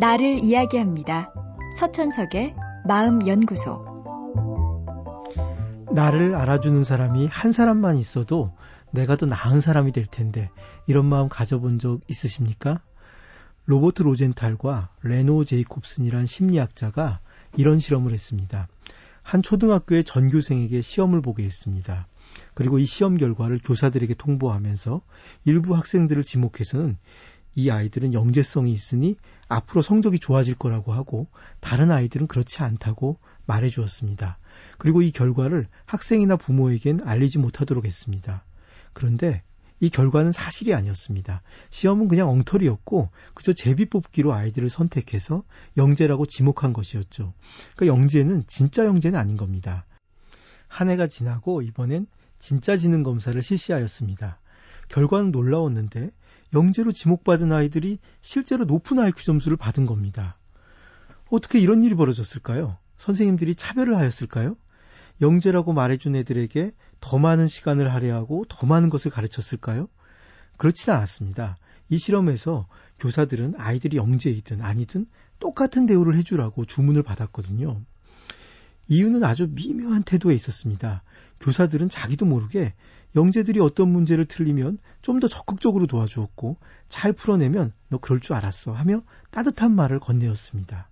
나를 이야기합니다. 서천석의 마음연구소. 나를 알아주는 사람이 한 사람만 있어도 내가 더 나은 사람이 될 텐데 이런 마음 가져본 적 있으십니까? 로버트 로젠탈과 레노 제이콥슨이란 심리학자가 이런 실험을 했습니다. 한 초등학교의 전교생에게 시험을 보게 했습니다. 그리고 이 시험 결과를 교사들에게 통보하면서 일부 학생들을 지목해서는 이 아이들은 영재성이 있으니 앞으로 성적이 좋아질 거라고 하고 다른 아이들은 그렇지 않다고 말해 주었습니다. 그리고 이 결과를 학생이나 부모에겐 알리지 못하도록 했습니다. 그런데 이 결과는 사실이 아니었습니다. 시험은 그냥 엉터리였고 그저 제비 뽑기로 아이들을 선택해서 영재라고 지목한 것이었죠. 그러니까 영재는 진짜 영재는 아닌 겁니다. 한 해가 지나고 이번엔 진짜 지능 검사를 실시하였습니다. 결과는 놀라웠는데 영재로 지목받은 아이들이 실제로 높은 IQ 점수를 받은 겁니다. 어떻게 이런 일이 벌어졌을까요? 선생님들이 차별을 하였을까요? 영재라고 말해준 애들에게 더 많은 시간을 할애하고 더 많은 것을 가르쳤을까요? 그렇지는 않았습니다. 이 실험에서 교사들은 아이들이 영재이든 아니든 똑같은 대우를 해주라고 주문을 받았거든요. 이유는 아주 미묘한 태도에 있었습니다. 교사들은 자기도 모르게 영재들이 어떤 문제를 틀리면 좀 더 적극적으로 도와주었고 잘 풀어내면 너 그럴 줄 알았어 하며 따뜻한 말을 건네었습니다.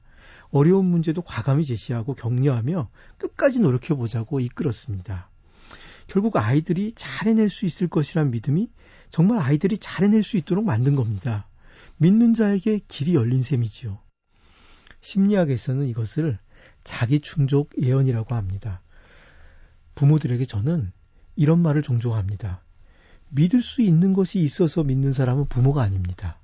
어려운 문제도 과감히 제시하고 격려하며 끝까지 노력해보자고 이끌었습니다. 결국 아이들이 잘 해낼 수 있을 것이란 믿음이 정말 아이들이 잘 해낼 수 있도록 만든 겁니다. 믿는 자에게 길이 열린 셈이지요. 심리학에서는 이것을 자기 충족 예언이라고 합니다. 부모들에게 저는 이런 말을 종종 합니다. 믿을 수 있는 것이 있어서 믿는 사람은 부모가 아닙니다.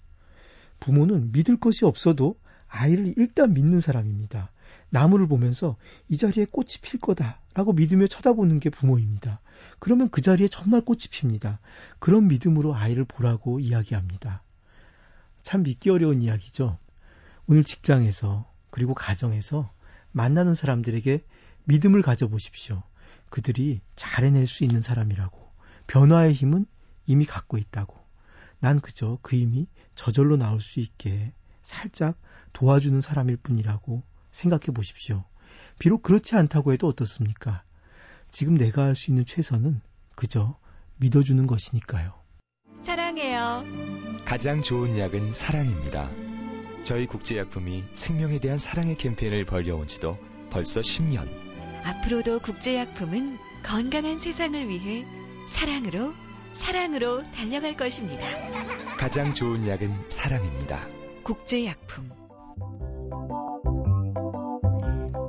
부모는 믿을 것이 없어도 아이를 일단 믿는 사람입니다. 나무를 보면서 이 자리에 꽃이 필 거다라고 믿으며 쳐다보는 게 부모입니다. 그러면 그 자리에 정말 꽃이 핍니다. 그런 믿음으로 아이를 보라고 이야기합니다. 참 믿기 어려운 이야기죠. 오늘 직장에서 그리고 가정에서 만나는 사람들에게 믿음을 가져보십시오. 그들이 잘 해낼 수 있는 사람이라고. 변화의 힘은 이미 갖고 있다고. 난 그저 그 힘이 저절로 나올 수 있게 살짝 도와주는 사람일 뿐이라고 생각해 보십시오. 비록 그렇지 않다고 해도 어떻습니까? 지금 내가 할 수 있는 최선은 그저 믿어주는 것이니까요. 사랑해요. 가장 좋은 약은 사랑입니다. 저희 국제약품이 생명에 대한 사랑의 캠페인을 벌여온 지도 벌써 10년. 앞으로도 국제약품은 건강한 세상을 위해 사랑으로, 사랑으로 달려갈 것입니다. 가장 좋은 약은 사랑입니다. 국제약품.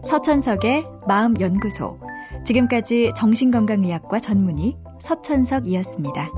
서천석의 마음연구소. 지금까지 정신건강의학과 전문의 서천석이었습니다.